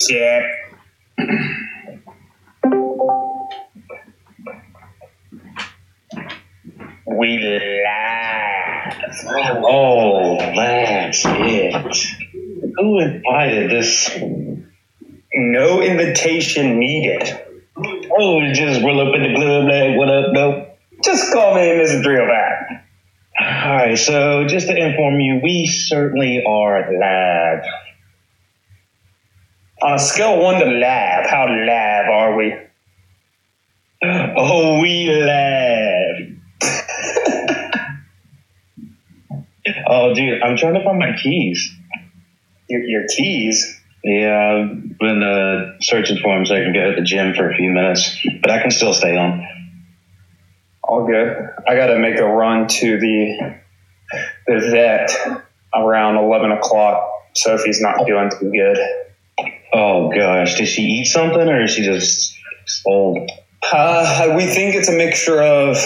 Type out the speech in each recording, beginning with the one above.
Check. We live. Oh, that's it. Who invited this? No invitation needed. Oh, just roll up in the club like, what up, dope? Just call me Mr. Drillback. Oh All right, so just to inform you, we certainly are live. On a scale of one to live, how live are we? Oh, we live. oh, dude, I'm trying to find my keys. Your, your keys? Yeah, I've been uh, searching for them so I can go to the gym for a few minutes, but I can still stay on. All good. I got to make a run to the the vet around eleven o'clock. Sophie's not feeling too good. Oh gosh, did she eat something or is she just old? Uh, we think it's a mixture of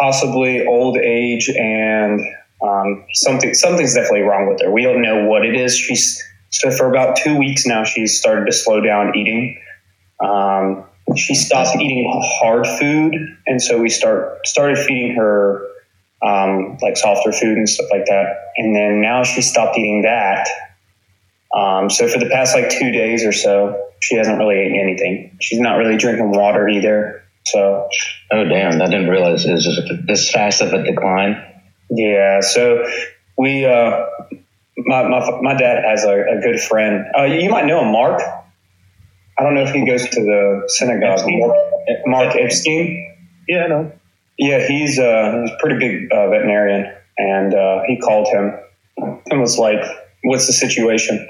possibly old age and um, something. Something's definitely wrong with her. We don't know what it is. She's so for about two weeks now. She's started to slow down eating. Um, she stopped eating hard food, and so we start started feeding her um, like softer food and stuff like that. And then now she stopped eating that. Um, so for the past like two days or so, she hasn't really eaten anything. She's not really drinking water either. So Oh damn, I didn't realize it was just this fast of a decline. yeah, so we uh, my, my my dad has a, a good friend. Uh, you might know him, Mark. I don't know if he goes to the synagogue. Epstein? Mark, Mark Epstein. Yeah, no. Yeah, he's, uh, he's a pretty big uh, veterinarian, and uh, he called him and was like, "What's the situation?"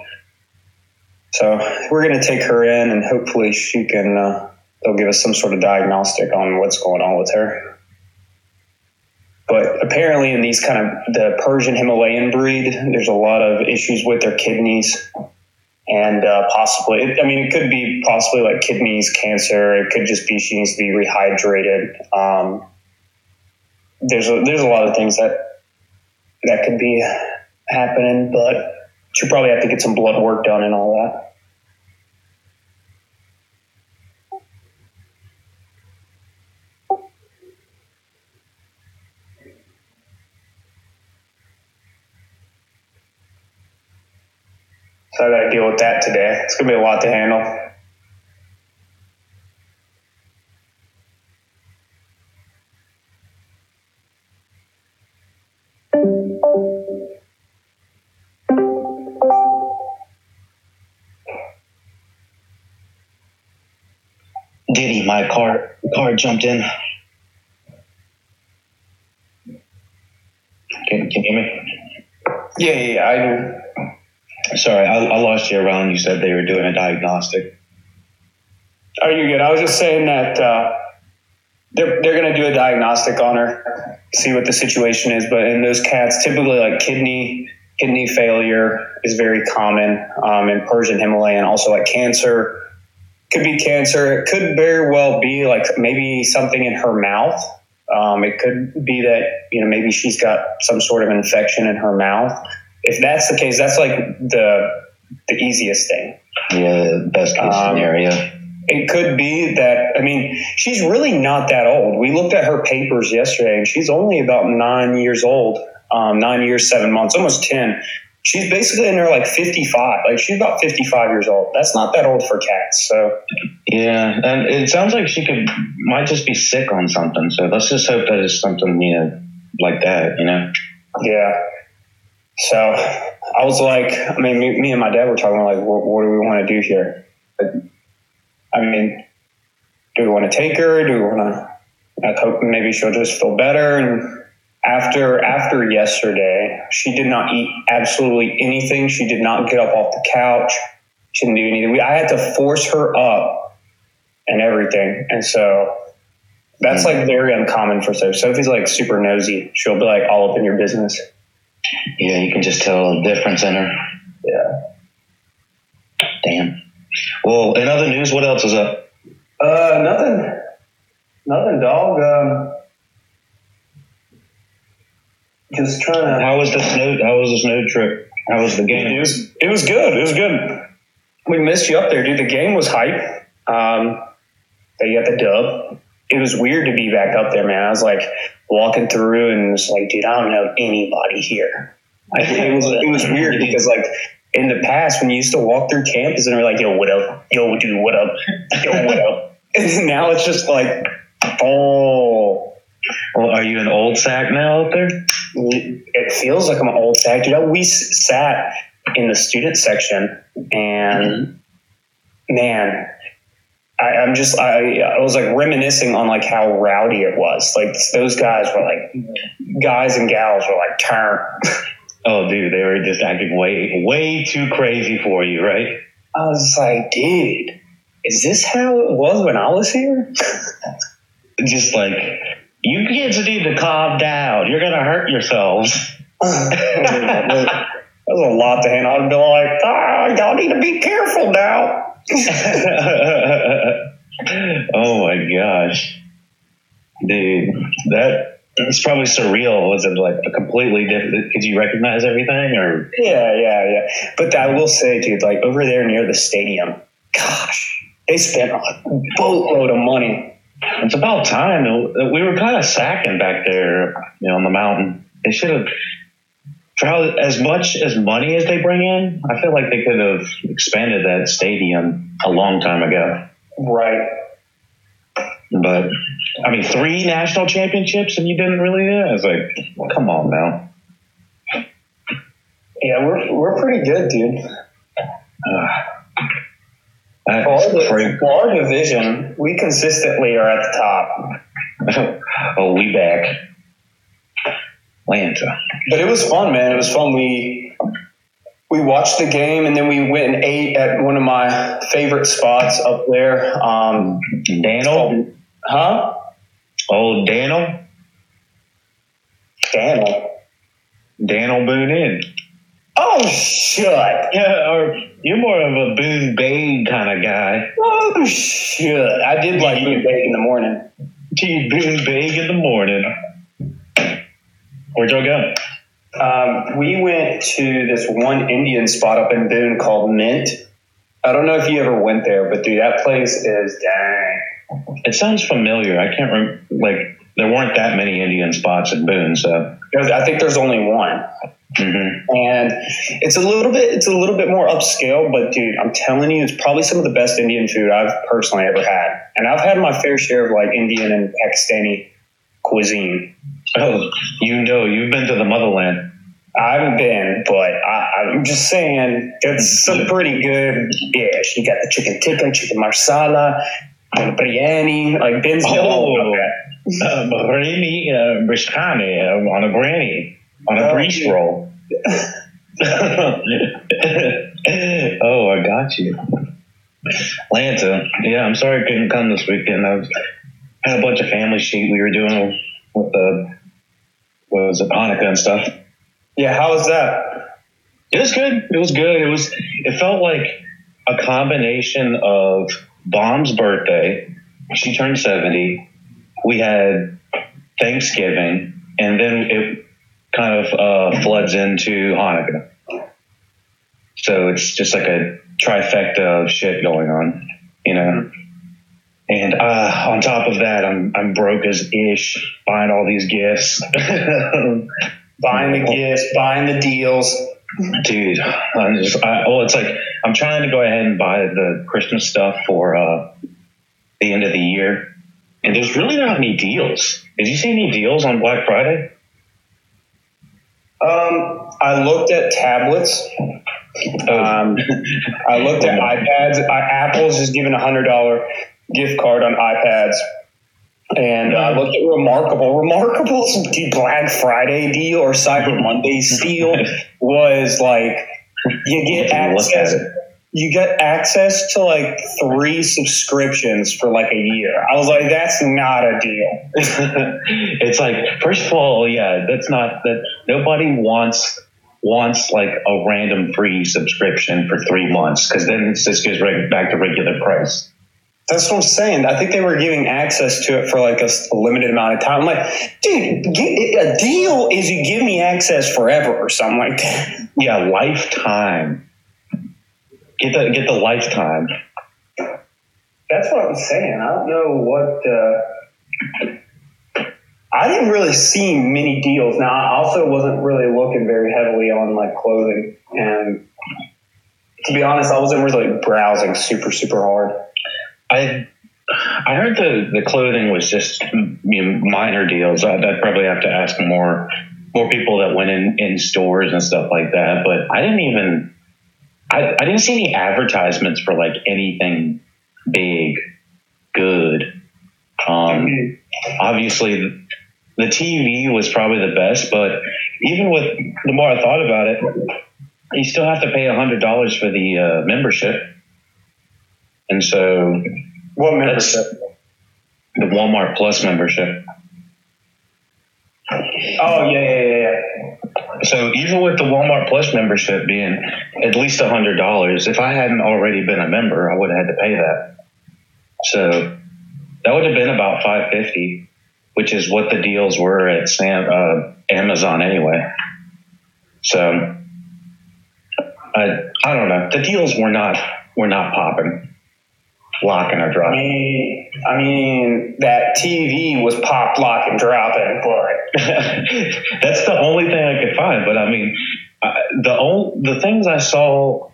So we're going to take her in, and hopefully she can. Uh, they'll give us some sort of diagnostic on what's going on with her. But apparently, in these kind of the Persian Himalayan breed, there's a lot of issues with their kidneys, and uh, possibly, I mean, it could be possibly like kidneys cancer. It could just be she needs to be rehydrated. Um, there's a, there's a lot of things that that could be happening, but she'll probably have to get some blood work done and all that. So I got to deal with that today. It's gonna be a lot to handle. Diddy, my car car jumped in. Can, can you hear me? Yeah, yeah, yeah. I do. Sorry, I, I lost you around. You said they were doing a diagnostic. Are you're good. I was just saying that uh, they're they're going to do a diagnostic on her, see what the situation is. But in those cats, typically like kidney kidney failure is very common um, in Persian Himalayan. Also, like cancer could be cancer. It could very well be like maybe something in her mouth. Um, it could be that you know maybe she's got some sort of infection in her mouth. If that's the case, that's like the the easiest thing. Yeah, best case Um, scenario. It could be that, I mean, she's really not that old. We looked at her papers yesterday and she's only about nine years old, um, nine years, seven months, almost 10. She's basically in her like 55. Like she's about 55 years old. That's not that old for cats. So, Yeah, and it sounds like she could might just be sick on something. So let's just hope that it's something you know like that. You know. yeah. So I was like, I mean, me, me and my dad were talking like, what, what do we want to do here? I mean, do we want to take her? Do we want to? I hope maybe she'll just feel better. And after after yesterday, she did not eat absolutely anything. She did not get up off the couch. She didn't do anything. We, I had to force her up and everything. And so that's like very uncommon for Sophie. Sophie's like super nosy. She'll be like all up in your business. Yeah, you can just tell the difference in her. Yeah. Damn. Well, in other news, what else is up? Uh, nothing. Nothing, dog. Um, just trying to. How was the snow? How was the snow trip? How was the game? It was, it was good. It was good. we missed you up there, dude. The game was hype. Um, they got the dub. It was weird to be back up there, man. I was like walking through and was like, dude, I don't know anybody here. Like, it was it was weird because like in the past when you used to walk through campus and we're like, yo, what up? Yo, dude, what up? Yo, what up? And now it's just like, oh. Well, are you an old sack now out there? It feels like I'm an old sack, dude. We sat in the student section and mm-hmm. man, I, am just I, I was like reminiscing on like how rowdy it was. Like those guys were like guys and gals were like turn. oh, dude, they were just acting way way too crazy for you, right? I was like, dude, is this how it was when I was here? just like you kids need to calm down. You're gonna hurt yourselves. that was a lot to handle. I'd be like, ah, y'all need to be careful now. oh my gosh, dude, that it's probably surreal. Was it like a completely different? Could you recognize everything? Or yeah, yeah, yeah. But I will say, dude, like over there near the stadium, gosh, they spent a boatload of money. It's about time. We were kind of sacking back there, you know, on the mountain. They should have for how as much as money as they bring in, I feel like they could have expanded that stadium a long time ago. Right. But I mean, three national championships and you didn't really do it. I was like, well, come on now. Yeah, we're we're pretty good, dude. Uh, for, our, for our division, we consistently are at the top. oh, we back. Atlanta. But it was fun, man. It was fun. We we watched the game and then we went and ate at one of my favorite spots up there. Um, Daniel? Huh? Old Daniel? Daniel. Daniel Boone Inn. Oh, shut. Yeah, or you're more of a Boone Bay kind of guy. Oh, shit! I did like Boone Bay in the morning. Gee, Boone Bay in the morning. Where'd y'all go? Um, we went to this one Indian spot up in Boone called Mint. I don't know if you ever went there, but dude, that place is dang. It sounds familiar. I can't remember. Like there weren't that many Indian spots in Boone, so I think there's only one. Mm-hmm. And it's a little bit, it's a little bit more upscale, but dude, I'm telling you, it's probably some of the best Indian food I've personally ever had. And I've had my fair share of like Indian and Pakistani cuisine. Oh, you know, you've been to the motherland. I haven't been, but I, am just saying it's some pretty good dish. You got the chicken tikka, chicken marsala, and biryani. Like Ben's oh, uh, biryani, uh, brishkani uh, on a granny, on a oh, grease roll. oh, I got you. Atlanta. Yeah, I'm sorry I couldn't come this weekend. I was, had a bunch of family sheet we were doing with the was it Hanukkah and stuff. Yeah, how was that? It was good. It was good. It was. It felt like a combination of Bomb's birthday. She turned seventy. We had Thanksgiving, and then it kind of uh, floods into Hanukkah. So it's just like a trifecta of shit going on, you know. And uh, on top of that, I'm I'm broke as ish, buying all these gifts, buying the gifts, buying the deals. Dude, I'm just I, well, it's like I'm trying to go ahead and buy the Christmas stuff for uh, the end of the year, and there's really not any deals. Did you see any deals on Black Friday? Um, I looked at tablets. Um, I looked at iPads. I, Apple's just given a hundred dollar gift card on iPads. And I uh, looked at Remarkable. Remarkable's Black Friday deal or Cyber Monday deal was like you get access. You get access to like three subscriptions for like a year. I was like, that's not a deal. it's like, first of all, yeah, that's not that. Nobody wants wants like a random free subscription for three months because then it just goes right back to regular price. That's what I'm saying. I think they were giving access to it for like a, a limited amount of time. I'm like, dude, a deal is you give me access forever or something like that. Yeah, lifetime. Get the get the lifetime. That's what I'm saying. I don't know what. Uh, I didn't really see many deals. Now, I also wasn't really looking very heavily on like clothing, and to be honest, I wasn't really browsing super super hard. I I heard the the clothing was just you know, minor deals. I'd, I'd probably have to ask more more people that went in in stores and stuff like that. But I didn't even I, I didn't see any advertisements for like anything big, good. Um, obviously, the TV was probably the best, but even with the more I thought about it, you still have to pay a hundred dollars for the uh, membership, and so What membership? the Walmart Plus membership. Oh yeah, yeah, yeah, yeah. So even with the Walmart Plus membership being at least hundred dollars, if I hadn't already been a member, I would have had to pay that. So that would have been about five fifty, which is what the deals were at Sam, uh, Amazon anyway. So I I don't know. The deals were not were not popping, locking or I dropping. mean, I mean that TV was pop, lock, and dropping, but That's the only thing I could find. But I mean, I, the ol the things I saw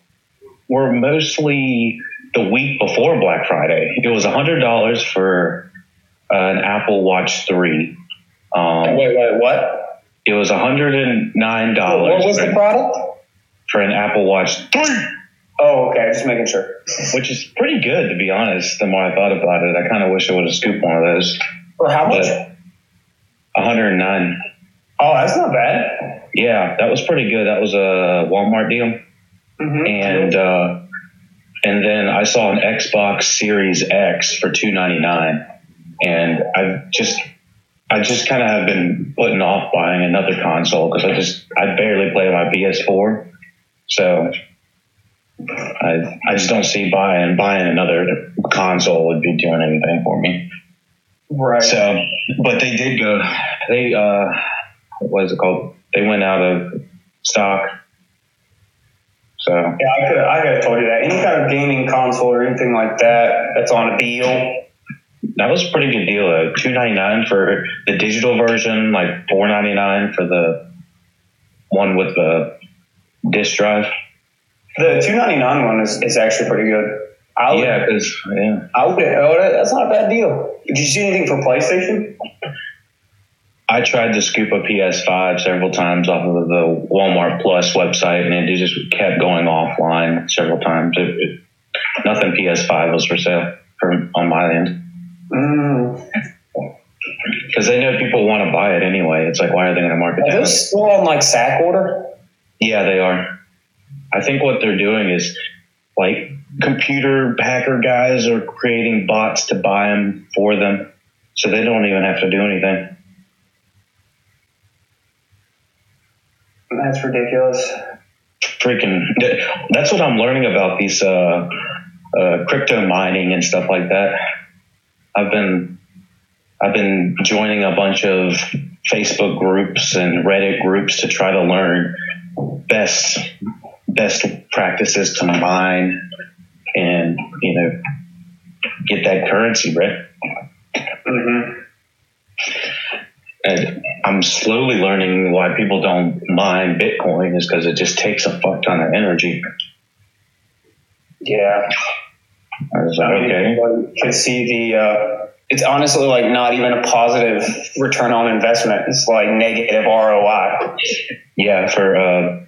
were mostly the week before Black Friday. It was a hundred dollars for uh, an Apple Watch Three. Um, wait, wait, what? it was a hundred and nine What dollars was the for, product? for an Apple Watch Three, Oh, okay, just making sure. which is pretty good to be honest. The more I thought about it, I kind of wish I would have scooped one of those. For how much? But a hundred and nine. Oh, that's not bad. Yeah, that was pretty good. That was a Walmart deal. Mm-hmm. and uh, and then I saw an Xbox Series X for two ninety nine, and I just I just kind of have been putting off buying another console because I just I barely play my PS4, so I I just don't see buying buying another console would be doing anything for me. right. So, but they did go. They uh, what is it called? They went out of stock. So yeah, I could I could have told you that. Any kind of gaming console or anything like that that's on a deal. That was a pretty good deal though. Two ninety nine for the digital version, like four ninety nine for the one with the disk drive. The two ninety nine one is, is actually pretty good. I would, Yeah, because yeah, I would, oh, that- that's not a bad deal. Did you see anything for PlayStation? I tried to scoop a PS five several times off of the Walmart Plus website, and it just kept going offline several times. It, it, nothing PS five was for sale for on my end Mm. because they know people want to buy it anyway. It's like why are they going to market Are those still on like SAC order? Yeah, they are. I think what they're doing is like computer hacker guys are creating bots to buy them for them, so they don't even have to do anything. That's ridiculous. Freaking, that's what I'm learning about these uh, uh, crypto mining and stuff like that. I've been I've been joining a bunch of Facebook groups and Reddit groups to try to learn best best practices to mine and you know get that currency, Brett. hmm And I'm slowly learning why people don't mine Bitcoin is because it just takes a fuck ton of energy. Yeah. I was like, okay. can see the. Uh, it's honestly like not even a positive return on investment. It's like negative ROI. Yeah, for uh,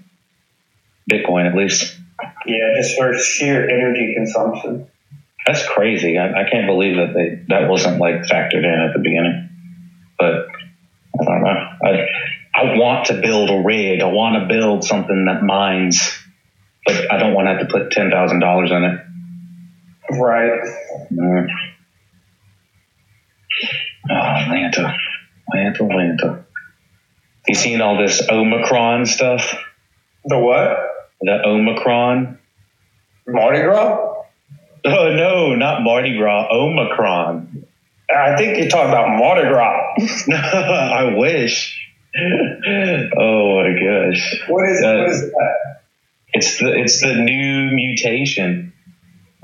Bitcoin at least. Yeah, just for sheer energy consumption. That's crazy. I, I can't believe that they that wasn't like factored in at the beginning. But I don't know. I I want to build a rig. I want to build something that mines, but I don't want to have to put ten thousand dollars in it. Right. Mm. Oh, Atlanta, Atlanta, Atlanta. You seen all this Omicron stuff? The what? The Omicron? Mardi Gras? Oh no, not Mardi Gras. Omicron. I think you're talking about Mardi Gras. I wish. Oh my gosh. What is, Uh, what is that? It's the it's the new mutation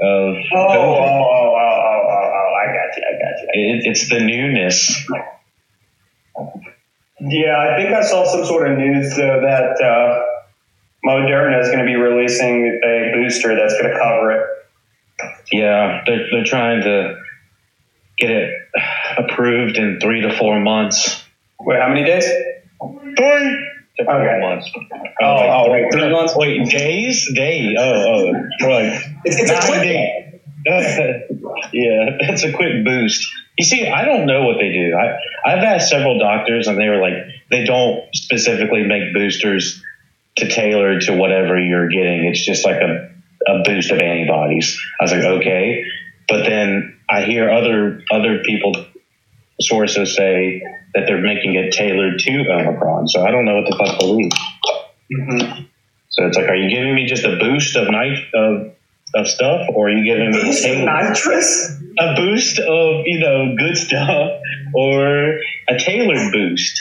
of Oh, oh, oh, oh, oh, oh, oh, I got you, I got you. It, it's the newness. Yeah, I think I saw some sort of news though that uh, Moderna is going to be releasing a booster that's going to cover it. Yeah, they're they're trying to get it approved in three to four months. Wait, how many days? Three to four Okay. months. Oh, oh, wait, three months? Wait, days? Day? Oh, oh, right. It's, it's a quick days. yeah, that's a quick boost. You see, I don't know what they do. I, I've asked several doctors, and they were like, they don't specifically make boosters to tailor to whatever you're getting. It's just like a, a boost of antibodies. I was like, okay. But then I hear other other people sources say that they're making it tailored to Omicron. So I don't know what the fuck to believe. Mhm. So it's like, are you giving me just a boost of night of of stuff, or are you giving me tailored- nitrous? a boost of you know good stuff, or a tailored boost?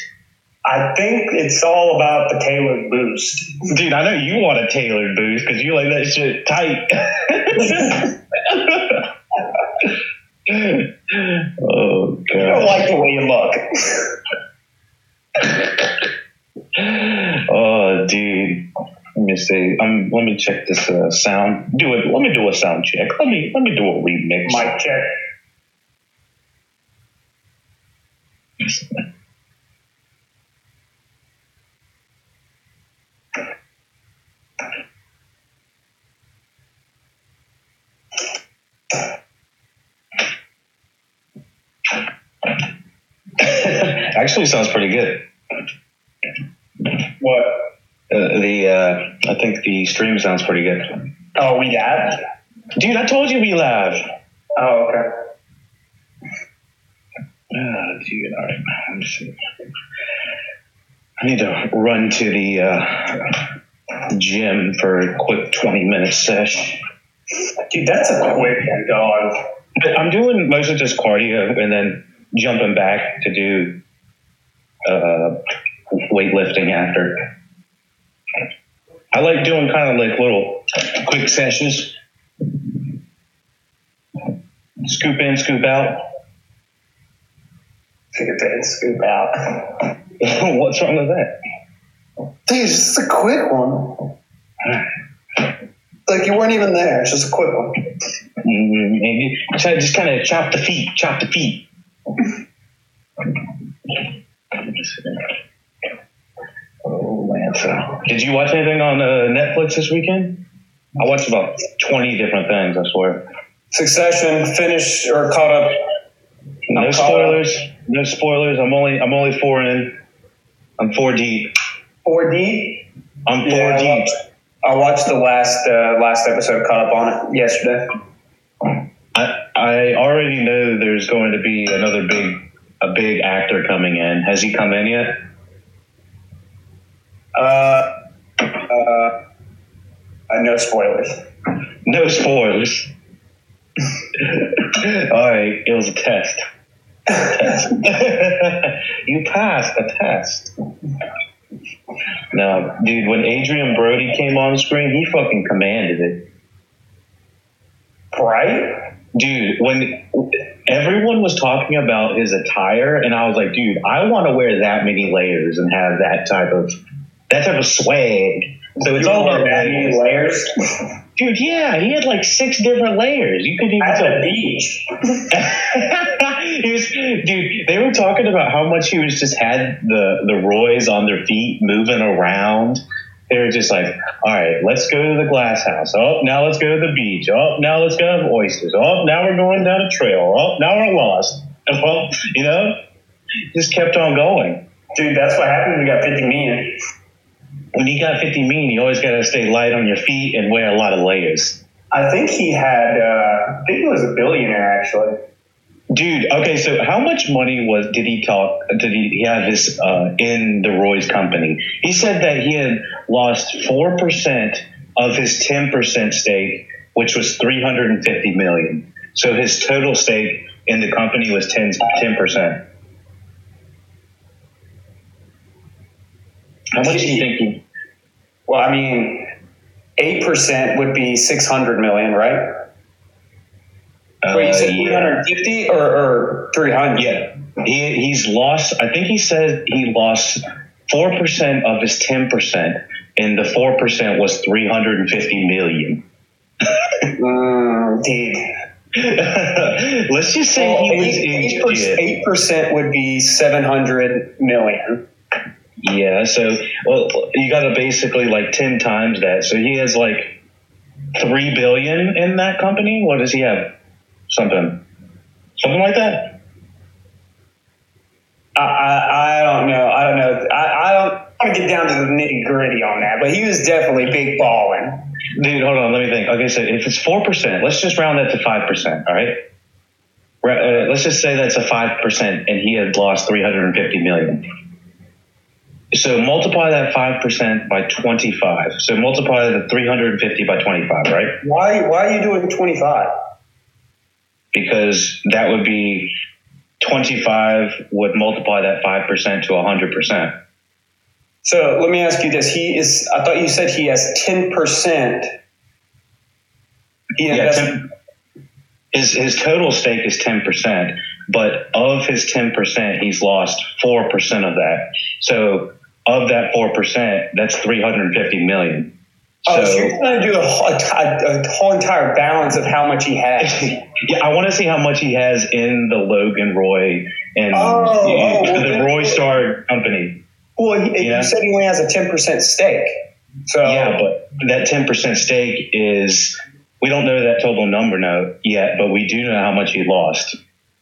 I think it's all about the tailored boost. Dude, I know you want a tailored boost because you like that shit tight. oh God. I don't like the way you look. Oh, dude. Let me see. Um, let me check this uh, sound. Do it. Let me do a sound check. Let me let me do a remix. Mic check. Actually, sounds pretty good. What? Uh, the uh, I think the stream sounds pretty good. Oh, we got? Dude, I told you we live. Oh, okay. Ah, dude, all right. Let me see. I need to run to the uh, gym for a quick 20 minute sesh. Dude, that's a quick one, dog. But I'm doing mostly just cardio and then jumping back to do uh, weightlifting after. I like doing kind of like little quick sessions. Scoop in, scoop out. Take it in, scoop out. What's wrong with that? Dude, just a quick one. Like you weren't even there. It's just a quick one. Mm, maybe so just kind of chop the feet, chop the feet. Oh man! Did you watch anything on uh, Netflix this weekend? I watched about twenty different things. I swear. Succession finished or caught up. No I'm spoilers. No spoilers. I'm only I'm only four in. I'm four deep. Four deep? I'm four Yeah, deep. I watched the last uh, last episode. Caught up on it yesterday. I I already know there's going to be another big a big actor coming in. Has he come in yet? Uh, uh, uh, no spoilers. No spoilers. All right, it was a test. Test. you passed the test. No, dude, when Adrien Brody came on screen, he fucking commanded it. Right? Dude, when everyone was talking about his attire, and I was like, dude, I want to wear that many layers and have that type of that type of swag. So it's You all about many layers. layers Dude, yeah, he had like six different layers. You could even at tell the beach. he was, dude, they were talking about how much he was just had the the Roys on their feet moving around. They were just like, all right, let's go to the glass house. Oh, now let's go to the beach. Oh, now let's go have oysters. Oh, now we're going down a trail. Oh, now we're lost. Well, you know, just kept on going. Dude, that's what happened We got 50 million. When you got 50 mean, you always got to stay light on your feet and wear a lot of layers. I think he had, uh, I think he was a billionaire actually. Dude, okay, so how much money was did he talk did he have his uh, in the Roy's company? He said that he had lost four percent of his ten percent stake, which was three hundred and fifty million. So his total stake in the company was 10 percent. How much do you think he Well, I mean, eight percent would be six hundred million, right? Wait, you said Uh, three yeah. hundred fifty or, or three hundred? Yeah, he, he's lost. I think he said he lost four percent of his ten percent, and the four percent was three hundred and fifty million. Mm, dude. Let's just say he was. Eight percent would be seven hundred million. Yeah, so well, you got to basically like ten times that. So he has like three billion in that company. What does he have? Something, something like that. I, I, I don't know. I don't know. I, I don't want to get down to the nitty gritty on that, but he was definitely big balling. Dude, hold on. Let me think. Okay, so if it's four percent, let's just round that to five percent. All right. Uh, let's just say that's a five percent, and he had lost three hundred and fifty million. So multiply that five percent by twenty-five. So multiply the three hundred and fifty by twenty-five, right? Why? Why are you doing twenty five? Because that would be twenty-five would multiply that five percent to hundred percent. So let me ask you this: He is. I thought you said he has ten percent. He Yeah, 10, his his total stake is ten percent, but of his ten percent, he's lost four percent of that. So of that four percent, that's three hundred and fifty million. Oh, so So you're trying to do a whole, a, a whole entire balance of how much he has. yeah, I want to see how much he has in the Logan Roy and Oh, oh, the okay. Roy Star Company. Well, he, you said he only has a ten percent stake. So Yeah, but that ten percent stake is we don't know that total number no yet, but we do know how much he lost.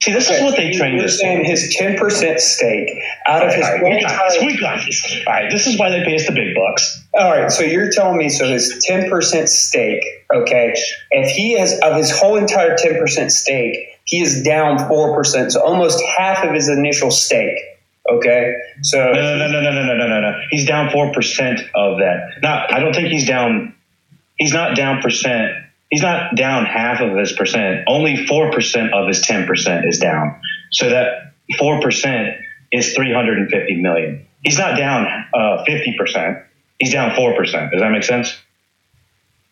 See, this is what they so trained You're us. saying his ten percent stake out of his All right, whole we got this. entire. We got this. All right, this is why they pay us the big bucks. All right, so you're telling me so his ten percent stake, okay? If he has of his whole entire ten percent stake, he is down four percent, so almost half of his initial stake. Okay, so No, no, no, no, no, no, no, no, no. He's down four percent of that. Not, I don't think he's down. He's not down percent. He's not down half of his percent. Only four percent of his ten percent is down. So that four percent is three hundred and fifty million. He's not down uh, fifty percent. He's down four percent. Does that make sense?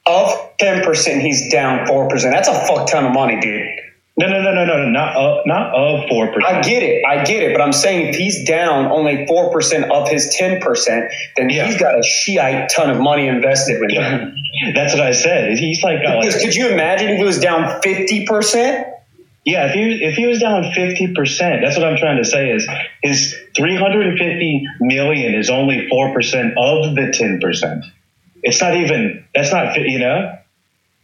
of ten percent, he's down four percent. That's a fuck ton of money, dude. No, no, no, no, no, no. Not of, not of four percent. I get it, I get it, but I'm saying if he's down only four percent of his ten percent, then Yeah. he's got a shite ton of money invested with him. That's what I said. He's like, uh, got like could you imagine if he was down fifty percent? Yeah, if he if he was down fifty percent, that's what I'm trying to say is his three hundred and fifty million is only four percent of the ten percent. It's not even that's not you know.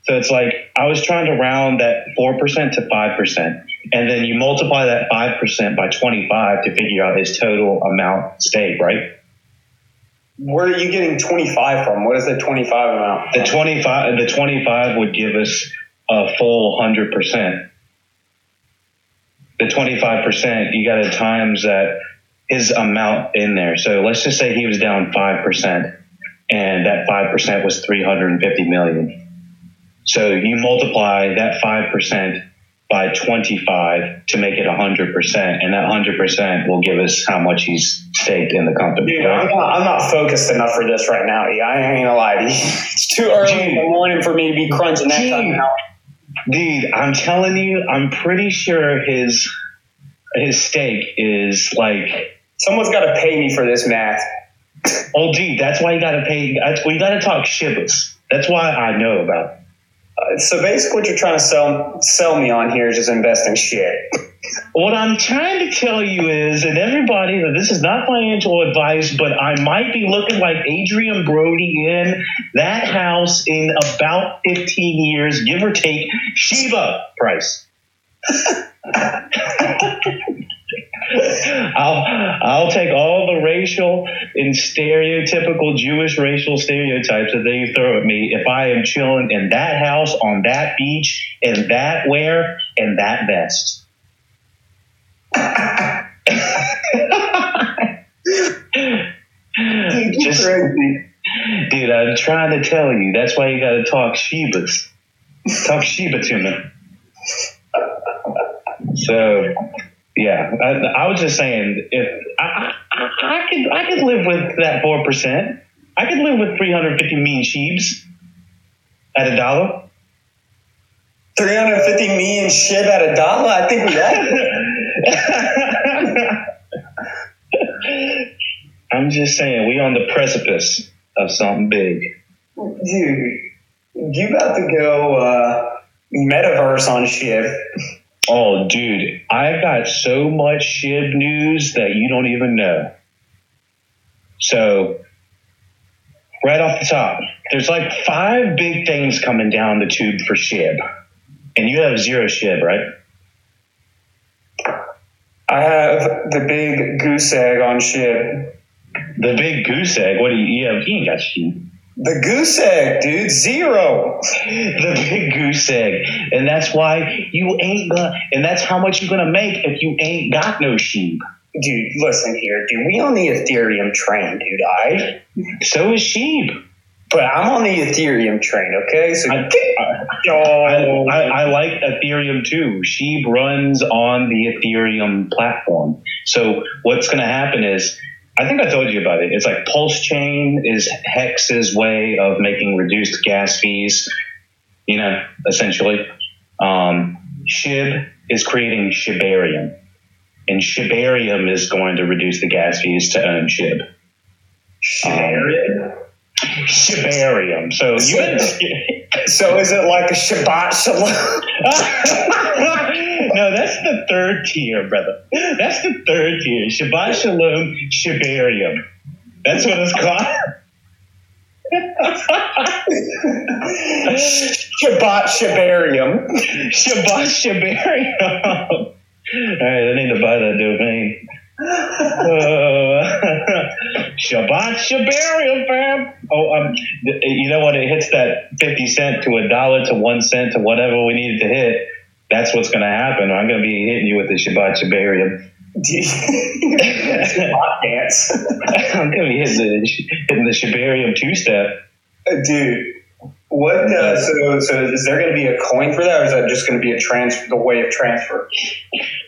So it's like I was trying to round that four percent to five percent, and then you multiply that five percent by twenty five to figure out his total amount stake, right? Where are you getting twenty five from? What is the twenty five amount? The twenty five the twenty five would give us a full hundred percent. The twenty five percent, you got to times that his amount in there. So let's just say he was down five percent, and that five percent was three hundred and fifty million. So you multiply that five percent by twenty five to make it hundred percent, and that hundred percent will give us how much he's staked in the company. Dude, I'm not, I'm not focused enough for this right now. Yeah, I ain't gonna lie to you. It's too early in the morning for me to be crunching that Dude. out. Dude, I'm telling you, I'm pretty sure his his stake is like Someone's got to pay me for this math. oh gee, that's why you gotta pay that's we gotta talk shibas. That's why I know about it. Uh, so basically, what you're trying to sell sell me on here is just investing shit. What I'm trying to tell you is, and everybody, that this is not financial advice, but I might be looking like Adrien Brody in that house in about 15 years, give or take, Shiba price. I'll I'll take all the racial and stereotypical Jewish racial stereotypes that they throw at me if I am chilling in that house on that beach in that wear and that vest. Just, dude, I'm trying to tell you. That's why you got to talk Shebas. Talk Sheba to me. So, yeah, I, I was just saying, if I, I, I could, I could live with that four percent. I could live with 350 mean sheeps. at a dollar. 350 million SHIB at a dollar? I think we are. I'm just saying, we on the precipice of something big. Dude, you about to go uh, metaverse on SHIB. Oh, dude, I've got so much SHIB news that you don't even know. So, right off the top, there's like five big things coming down the tube for SHIB. And you have zero SHIB, right? I have the big goose egg on SHIB. The big goose egg? What do you, you have? You ain't got SHIB. The goose egg, dude, zero. the big goose egg. And that's why you ain't gonna, and that's how much you're gonna make if you ain't got no sheep. Dude, listen here, dude. We on the Ethereum train, dude. I. So is sheep. But I'm on the Ethereum train, okay? So I, I, I, I, like Ethereum too. Sheep runs on the Ethereum platform. So what's going to happen is I think I told you about it. It's like PulseChain is Hex's way of making reduced gas fees, you know, essentially. Um, SHIB is creating Shibarium, and Shibarium is going to reduce the gas fees to own SHIB. Shibarium? Um, Shibarium. So you. so is it like a Shabbat Shalom? no, that's the third tier, brother. That's the third tier. Shabbat Shalom, Shibarium. That's what it's called. Shabbat Shibarium. Shabbat Shibarium. All right, I need to buy that domain. Uh, Shabbat Shibarium, fam. Oh, um, you know when It hits that 50 cent to a dollar to one cent to whatever we needed to hit that's what's going to happen. I'm going to be hitting you with the Shabbat Shabarium. Shabbat dance. I'm going to be hitting the, hitting the Shabarium two step. Uh, dude, what? Uh, so, so is there going to be a coin for that, or is that just going to be a transfer, the way of transfer?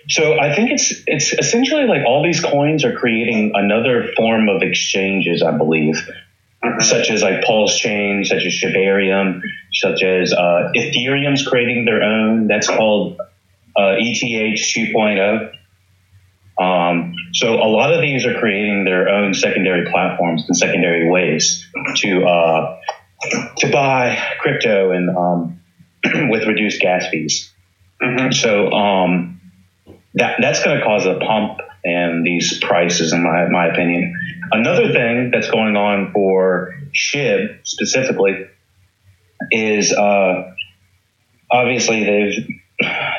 So I think it's it's essentially like all these coins are creating another form of exchanges, I believe mm-hmm. such as like PulseChain, such as Shibarium, such as uh, Ethereum's creating their own. That's called uh, ETH 2.0. Um, so a lot of these are creating their own secondary platforms and secondary ways to uh, to buy crypto and um, with reduced gas fees. Mm-hmm. So um, that that's going to cause a pump in these prices, in my my opinion. Another thing that's going on for SHIB specifically is uh, obviously they've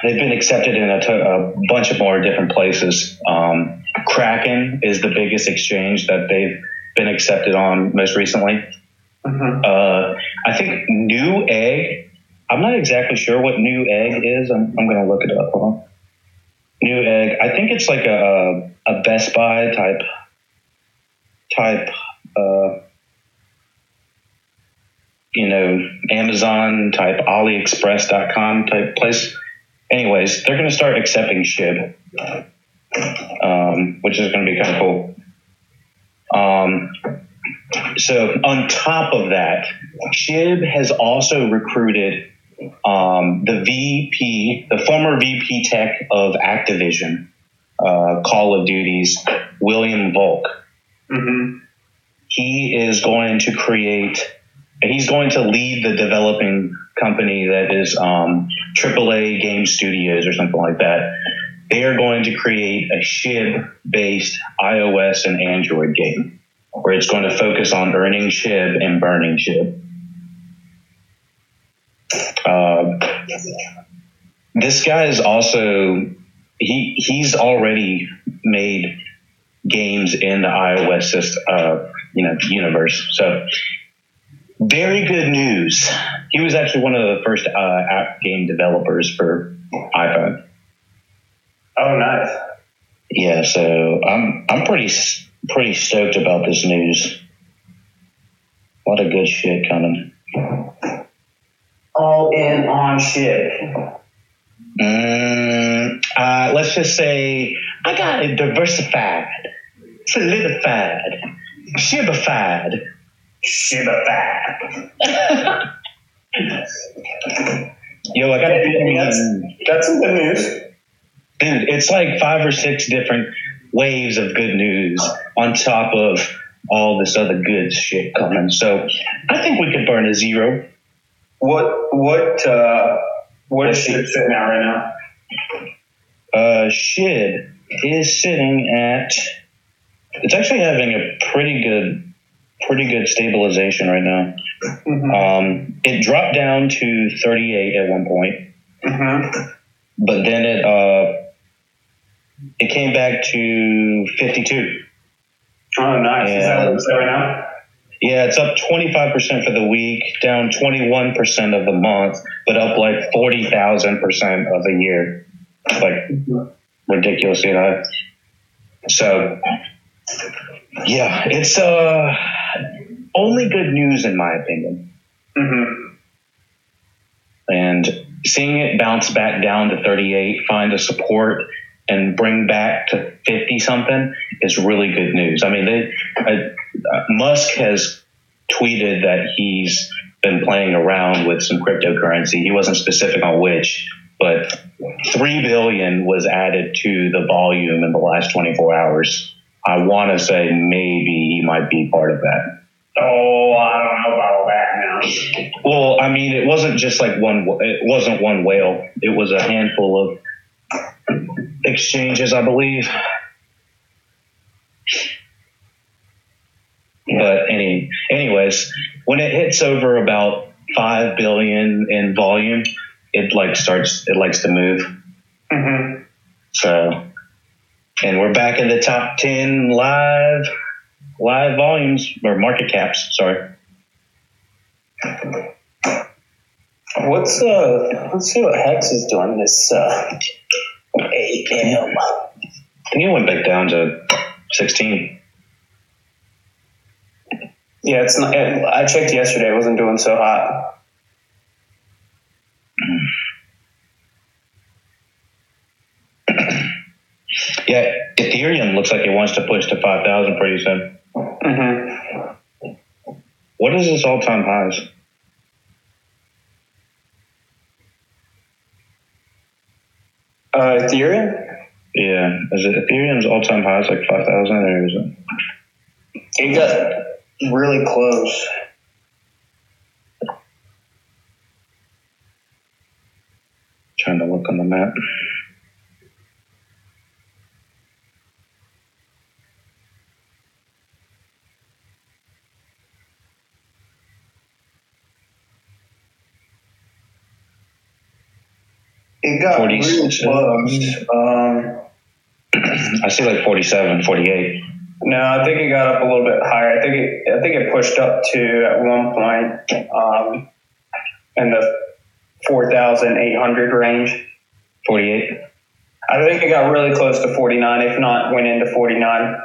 they've been accepted in a, t- a bunch of more different places. Um, Kraken is the biggest exchange that they've been accepted on most recently. Mm-hmm. Uh, I think Newegg. I'm not exactly sure what Newegg is. I'm, I'm going to look it up. Newegg. I think it's like a, a Best Buy type type, uh, you know, Amazon type, AliExpress.com type place. Anyways, they're going to start accepting SHIB, um, which is going to be kind of cool. Um, so on top of that, SHIB has also recruited um, the VP, the former VP tech of Activision, uh, Call of Duty's William Volk. Mm-hmm. He is going to create, he's going to lead the developing company that is um, AAA Game Studios or something like that. They are going to create a SHIB based iOS and Android game where it's going to focus on earning SHIB and burning SHIB. Uh, this guy is also he he's already made games in the iOS system, uh, you know, universe. So very good news. He was actually one of the first uh, app game developers for iPhone. Oh, nice. Yeah, so I'm I'm pretty pretty stoked about this news. What a good shit coming. All in on shit. Mm, uh, let's just say I got it diversified solidified, shibified. Shibified. Yo, I got Yeah, that's, that's some good news. dude, it's like five or six different waves of good news on top of all this other good shit coming. So I think we could burn a zero. What what uh, what is SHIB sitting at right now? Uh, SHIB is sitting at. It's actually having a pretty good, pretty good stabilization right now. Mm-hmm. Um, it dropped down to 38 at one point, Mm-hmm. but then it uh, it came back to 52. Oh, nice. Is that what it's at right now? Yeah, it's up 25% for the week, down 21% of the month, but up like 40,000% of the year. Like ridiculously high. So, yeah, it's uh only good news in my opinion. Mm-hmm. And seeing it bounce back down to 38, find a support, and bring back to 50 something is really good news. I mean, they, uh, Musk has tweeted that he's been playing around with some cryptocurrency. He wasn't specific on which, but 3 billion was added to the volume in the last 24 hours. I want to say maybe he might be part of that. Oh, I don't know about all that now. Well, I mean, it wasn't just like one. It wasn't one whale. It was a handful of exchanges, I believe. But any, anyways, when it hits over about five billion in volume, it like starts. It likes to move. Mm-hmm. So, and we're back in the top ten live live volumes or market caps. Sorry. What's uh? Let's see what Hex is doing this uh, 8 a.m. I think it went back down to sixteen. Yeah, it's not. I checked yesterday. It wasn't doing so hot. Yeah, Ethereum looks like it wants to push to 5,000 pretty soon. Mm-hmm. What is this all time highs? Uh, Ethereum. Yeah, is it Ethereum's all time highs like 5,000 or is it? It got really close. Trying to look on the map. It got 46. really close. Um, I see like 47, 48. no, I think it got up a little bit higher. I think it. I think it pushed up to at one point um, in the four thousand eight hundred range. 48? I think it got really close to forty nine. If not, went into forty nine.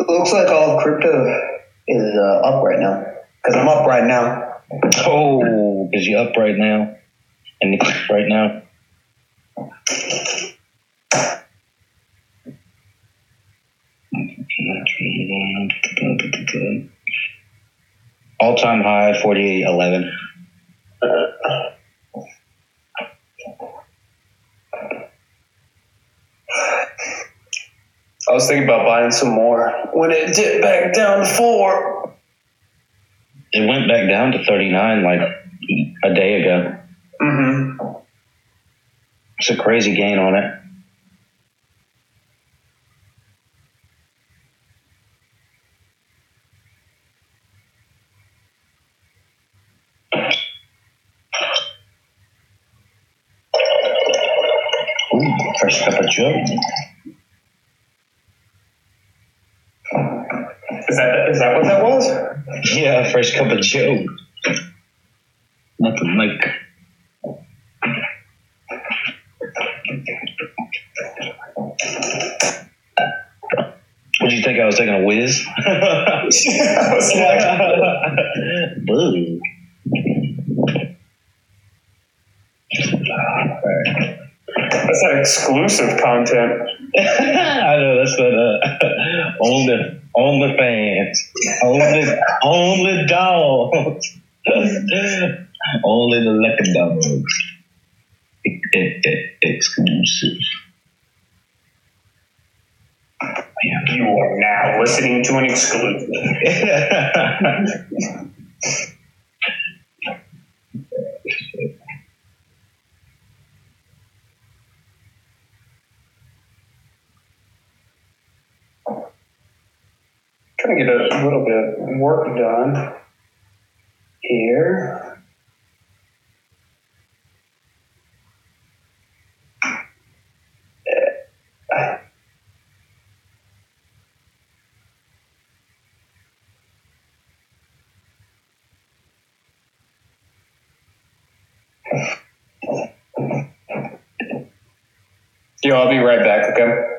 It looks like all crypto is uh, up right now. Because I'm up right now. Oh, because you're up right now? And right now? All time high, 48.11. I was thinking about buying some more when it dipped back down to four. It went back down to 39 like a day ago. Mm-hmm. It's a crazy gain on it. Yeah, cup of joe. Nothing like. What do you think I was taking a whiz? I was like, Boo. that's that exclusive content. I know that's that uh, only OnlyFans. Only, only dogs. only the lucky dogs. It, it, it, exclusive. You are now listening to an exclusive. Trying to get a little bit of work done here. Yo, I'll be right back, okay?